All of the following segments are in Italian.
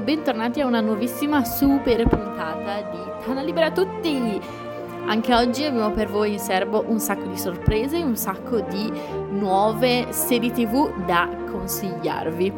e bentornati a una nuovissima super puntata di Tana Libera Tutti. Anche oggi abbiamo per voi in serbo un sacco di sorprese un sacco di nuove serie tv da consigliarvi.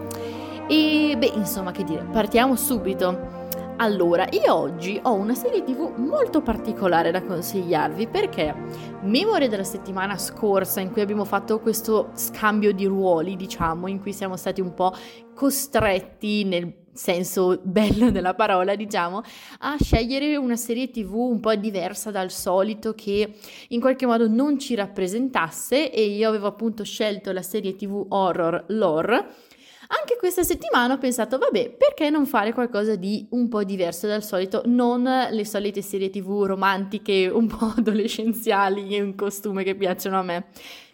E beh, insomma, che dire, partiamo subito. Allora, io oggi ho una serie tv molto particolare da consigliarvi perché memoria della settimana scorsa in cui abbiamo fatto questo scambio di ruoli, diciamo, in cui siamo stati un po' costretti nel senso bello della parola, diciamo, a scegliere una serie TV un po' diversa dal solito che in qualche modo non ci rappresentasse e io avevo appunto scelto la serie TV horror Lore anche questa settimana ho pensato, vabbè, perché non fare qualcosa di un po' diverso dal solito, non le solite serie tv romantiche un po' adolescenziali in costume che piacciono a me.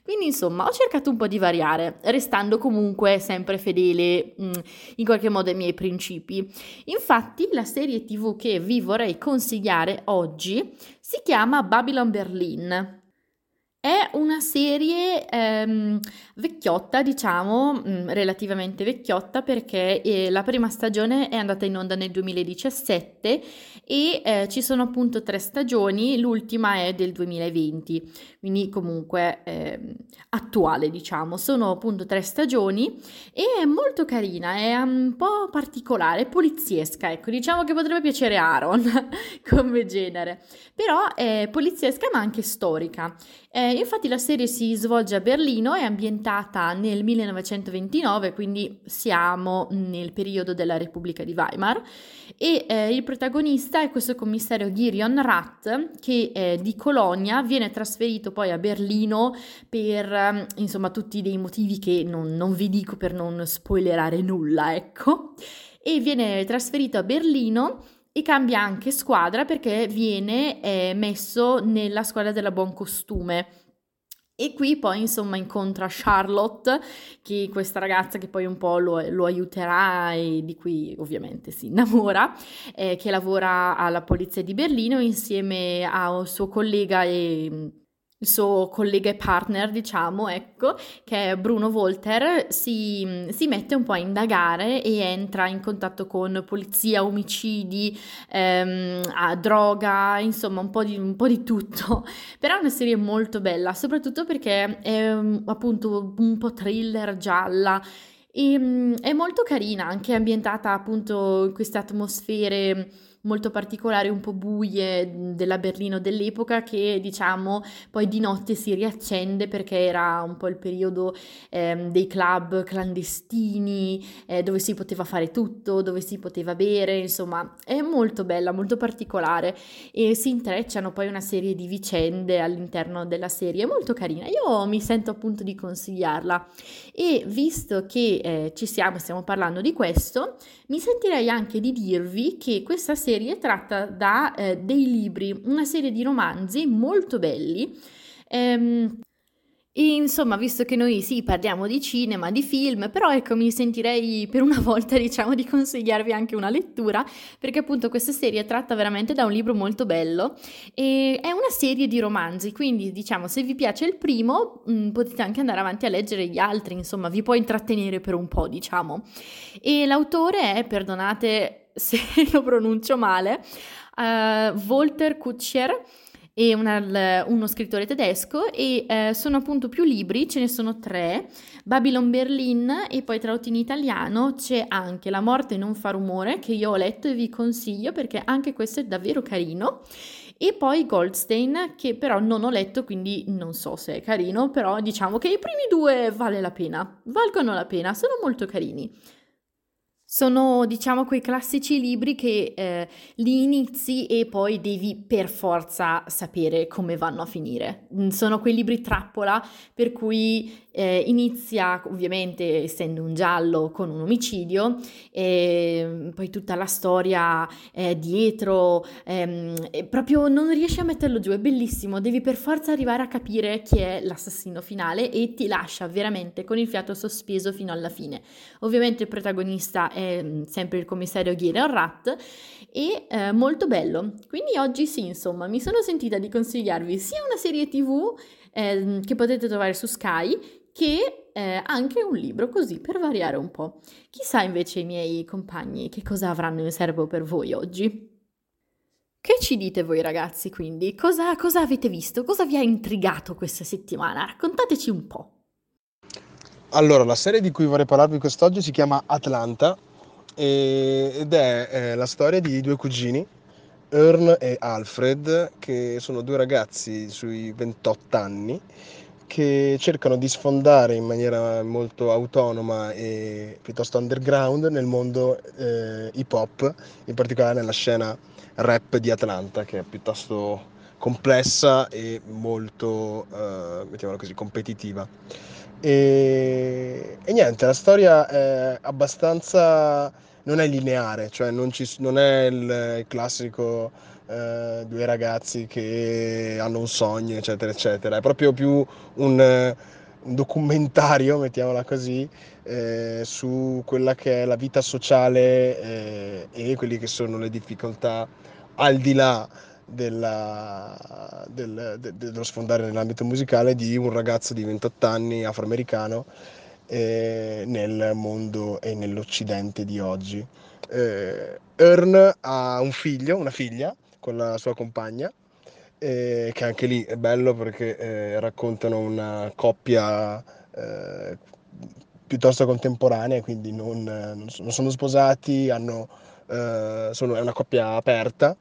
Quindi insomma ho cercato un po' di variare, restando comunque sempre fedele mh, mm, in qualche modo ai miei principi. Infatti la serie tv che vi vorrei consigliare oggi si chiama Babylon Berlin. È una serie ehm, vecchiotta, diciamo, mm, relativamente vecchiotta perché eh, la prima stagione è andata in onda nel 2017 e eh, ci sono appunto tre stagioni, l'ultima è del 2020, quindi comunque eh, attuale, diciamo. Sono appunto tre stagioni e è molto carina, è un po' particolare, poliziesca, ecco, diciamo che potrebbe piacere Aaron come genere, però è poliziesca ma anche storica. Eh, infatti la serie si svolge a Berlino, è ambientata nel 1929, quindi siamo nel periodo della Repubblica di Weimar e eh, il protagonista è questo commissario Girion Rath che eh, di Colonia viene trasferito poi a Berlino per eh, insomma tutti dei motivi che non, non vi dico per non spoilerare nulla, ecco, e viene trasferito a Berlino e cambia anche squadra perché viene eh, messo nella squadra della buon costume. E qui poi insomma incontra Charlotte, che questa ragazza che poi un po' lo, lo aiuterà e di cui ovviamente si innamora, eh, che lavora alla polizia di Berlino insieme a un suo collega e il suo collega e partner, diciamo, ecco, che è Bruno Volter, si, si, mette un po' a indagare e entra in contatto con polizia, omicidi, ehm, droga, insomma un po, di, un po' di tutto. Però è una serie molto bella, soprattutto perché è appunto un po' thriller gialla. E, è molto carina, anche ambientata appunto in queste atmosfere molto particolari, un po' buie della Berlino dell'epoca che diciamo poi di notte si riaccende perché era un po' il periodo eh, dei club clandestini eh, dove si poteva fare tutto, dove si poteva bere, insomma è molto bella, molto particolare e si intrecciano poi una serie di vicende all'interno della serie, è molto carina, io mi sento appunto di consigliarla e visto che eh, ci siamo, stiamo parlando di questo, mi sentirei anche di dirvi che questa serie serie tratta da eh, dei libri, una serie di romanzi molto belli. Ehm, insomma, visto che noi sì, parliamo di cinema, di film, però ecco, mi sentirei per una volta, diciamo, di consigliarvi anche una lettura, perché appunto questa serie tratta veramente da un libro molto bello e è una serie di romanzi, quindi diciamo, se vi piace il primo, mh, mm, potete anche andare avanti a leggere gli altri, insomma, vi può intrattenere per un po', diciamo. E l'autore è, perdonate se lo pronuncio male, uh, Walter Kutscher è una, uno scrittore tedesco e uh, sono appunto più libri, ce ne sono tre, Babylon Berlin e poi tradotto in italiano c'è anche La morte non fa rumore che io ho letto e vi consiglio perché anche questo è davvero carino e poi Goldstein che però non ho letto quindi non so se è carino però diciamo che i primi due vale la pena valgono la pena sono molto carini sono, diciamo, quei classici libri che eh, li inizi e poi devi per forza sapere come vanno a finire. Mm, sono quei libri trappola per cui eh, inizia ovviamente essendo un giallo con un omicidio e poi tutta la storia eh, dietro ehm, proprio non riesci a metterlo giù è bellissimo devi per forza arrivare a capire chi è l'assassino finale e ti lascia veramente con il fiato sospeso fino alla fine ovviamente il protagonista è mm, sempre il commissario Gideon Rat e eh, molto bello quindi oggi sì insomma mi sono sentita di consigliarvi sia una serie tv eh, che potete trovare su Sky che eh, anche un libro, così per variare un po'. Chissà invece i miei compagni che cosa avranno in serbo per voi oggi. Che ci dite voi ragazzi quindi? Cosa, cosa avete visto? Cosa vi ha intrigato questa settimana? Raccontateci un po'. Allora, la serie di cui vorrei parlarvi quest'oggi si chiama Atlanta ed è eh, la storia di due cugini, Earn e Alfred, che sono due ragazzi sui 28 anni che cercano di sfondare in maniera molto autonoma e piuttosto underground nel mondo eh, hip hop, in particolare nella scena rap di Atlanta, che è piuttosto complessa e molto, eh, mettiamola così, competitiva. E, e, niente, la storia è abbastanza, non è lineare, cioè non, ci, non è il, classico eh, due ragazzi che hanno un sogno, eccetera, eccetera. È proprio più un, un documentario, mettiamola così, eh, su quella che è la vita sociale eh, e quelle che sono le difficoltà al di là della, del, de, dello sfondare nell'ambito musicale di un ragazzo di 28 anni afroamericano eh, nel mondo e nell'Occidente di oggi. Eh, Earn ha un figlio, una figlia, con la sua compagna, eh, che anche lì è bello perché eh, raccontano una coppia eh, piuttosto contemporanea, quindi non, non sono sposati, hanno, eh, sono, è una coppia aperta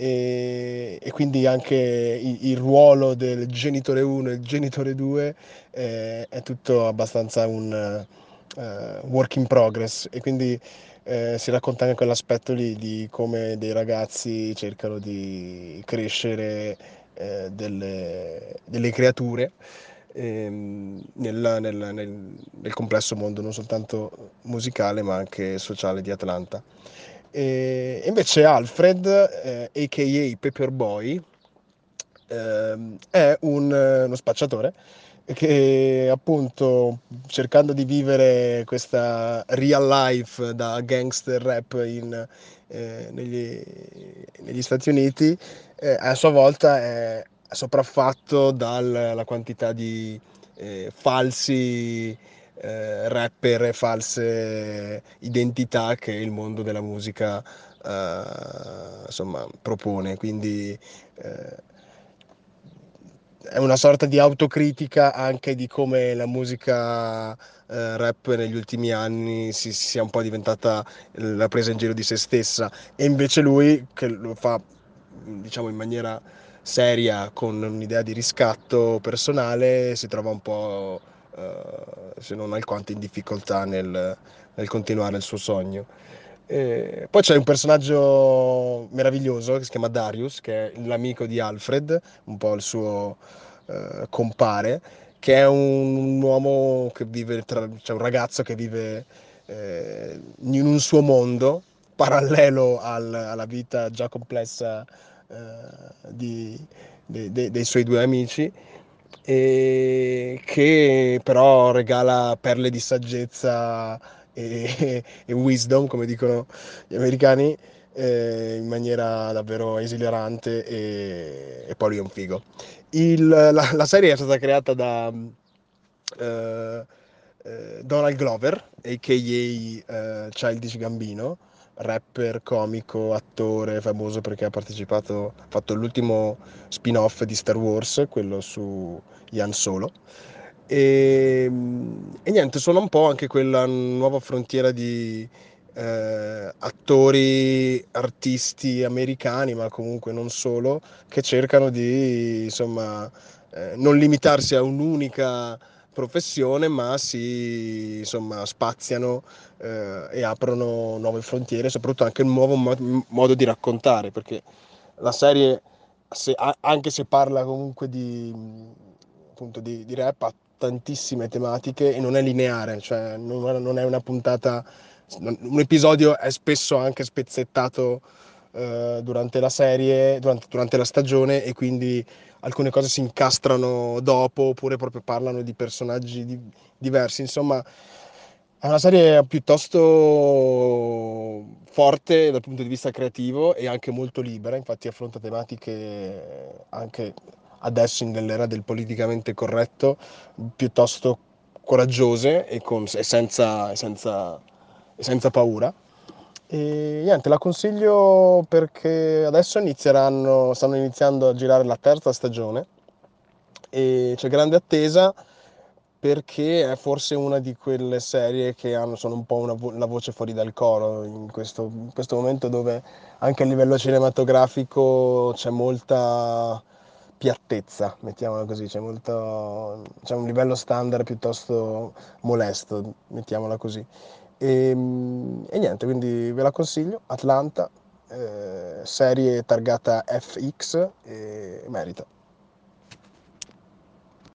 e, e quindi anche il, il, ruolo del genitore 1 e il genitore 2 eh, è tutto abbastanza un uh, work in progress e quindi eh, si racconta anche quell'aspetto lì di come dei ragazzi cercano di crescere eh, delle, delle, creature ehm, nel, nel, nel, nel, complesso mondo non soltanto musicale ma anche sociale di Atlanta. E invece Alfred, eh, a.k.a. Paperboy, eh, è un, uno spacciatore che appunto cercando di vivere questa real life da gangster rap in, eh, negli, negli, Stati Uniti, eh, a sua volta è sopraffatto dalla quantità di eh, falsi eh, rapper e false identità che il mondo della musica eh, insomma, propone. Quindi eh, è una sorta di autocritica anche di come la musica eh, rap negli ultimi anni si sia un po' diventata la presa in giro di se stessa e invece lui che lo fa diciamo in maniera seria con un'idea di riscatto personale si trova un po' se non alquanto in difficoltà nel, nel continuare il suo sogno. E poi c'è un personaggio meraviglioso che si chiama Darius, che è l'amico di Alfred, un po' il suo uh, compare, che è un, un, uomo che vive, tra, cioè un ragazzo che vive eh, in un suo mondo parallelo al, alla vita già complessa eh, di, de, de, dei suoi due amici e che però regala perle di saggezza e, e wisdom, come dicono gli americani, eh, in maniera davvero esilerante e, e, poi è un figo. Il, la, la, serie è stata creata da eh, eh, Donald Glover, a.k.a. Eh, Childish Gambino, rapper, comico, attore, famoso perché ha partecipato, ha fatto l'ultimo spin-off di Star Wars, quello su Ian Solo. E, e niente, sono un po' anche quella nuova frontiera di eh, attori, artisti americani, ma comunque non solo, che cercano di insomma eh, non limitarsi a un'unica professione, ma si insomma, spaziano eh, e aprono nuove frontiere, soprattutto anche un nuovo mo- modo di raccontare, perché la serie, se, anche se parla comunque di, appunto, di, di, rap, ha tantissime tematiche e non è lineare, cioè non, non è una puntata, un episodio è spesso anche spezzettato eh, durante la serie, durante, durante la stagione e quindi alcune cose si incastrano dopo oppure proprio parlano di personaggi di, diversi. Insomma, è una serie piuttosto forte dal punto di vista creativo e anche molto libera, infatti affronta tematiche anche adesso nell'era del politicamente corretto piuttosto coraggiose e, con, e, senza, senza, senza paura. E niente, la consiglio perché adesso inizieranno, stanno iniziando a girare la terza stagione e c'è grande attesa perché è forse una di quelle serie che hanno, sono un po' una vo- la voce fuori dal coro in questo, in questo momento dove anche a livello cinematografico c'è molta piattezza, mettiamola così, c'è, molto, c'è un livello standard piuttosto molesto, mettiamola così. E, e niente, quindi ve la consiglio, Atlanta, eh, serie targata FX e merita.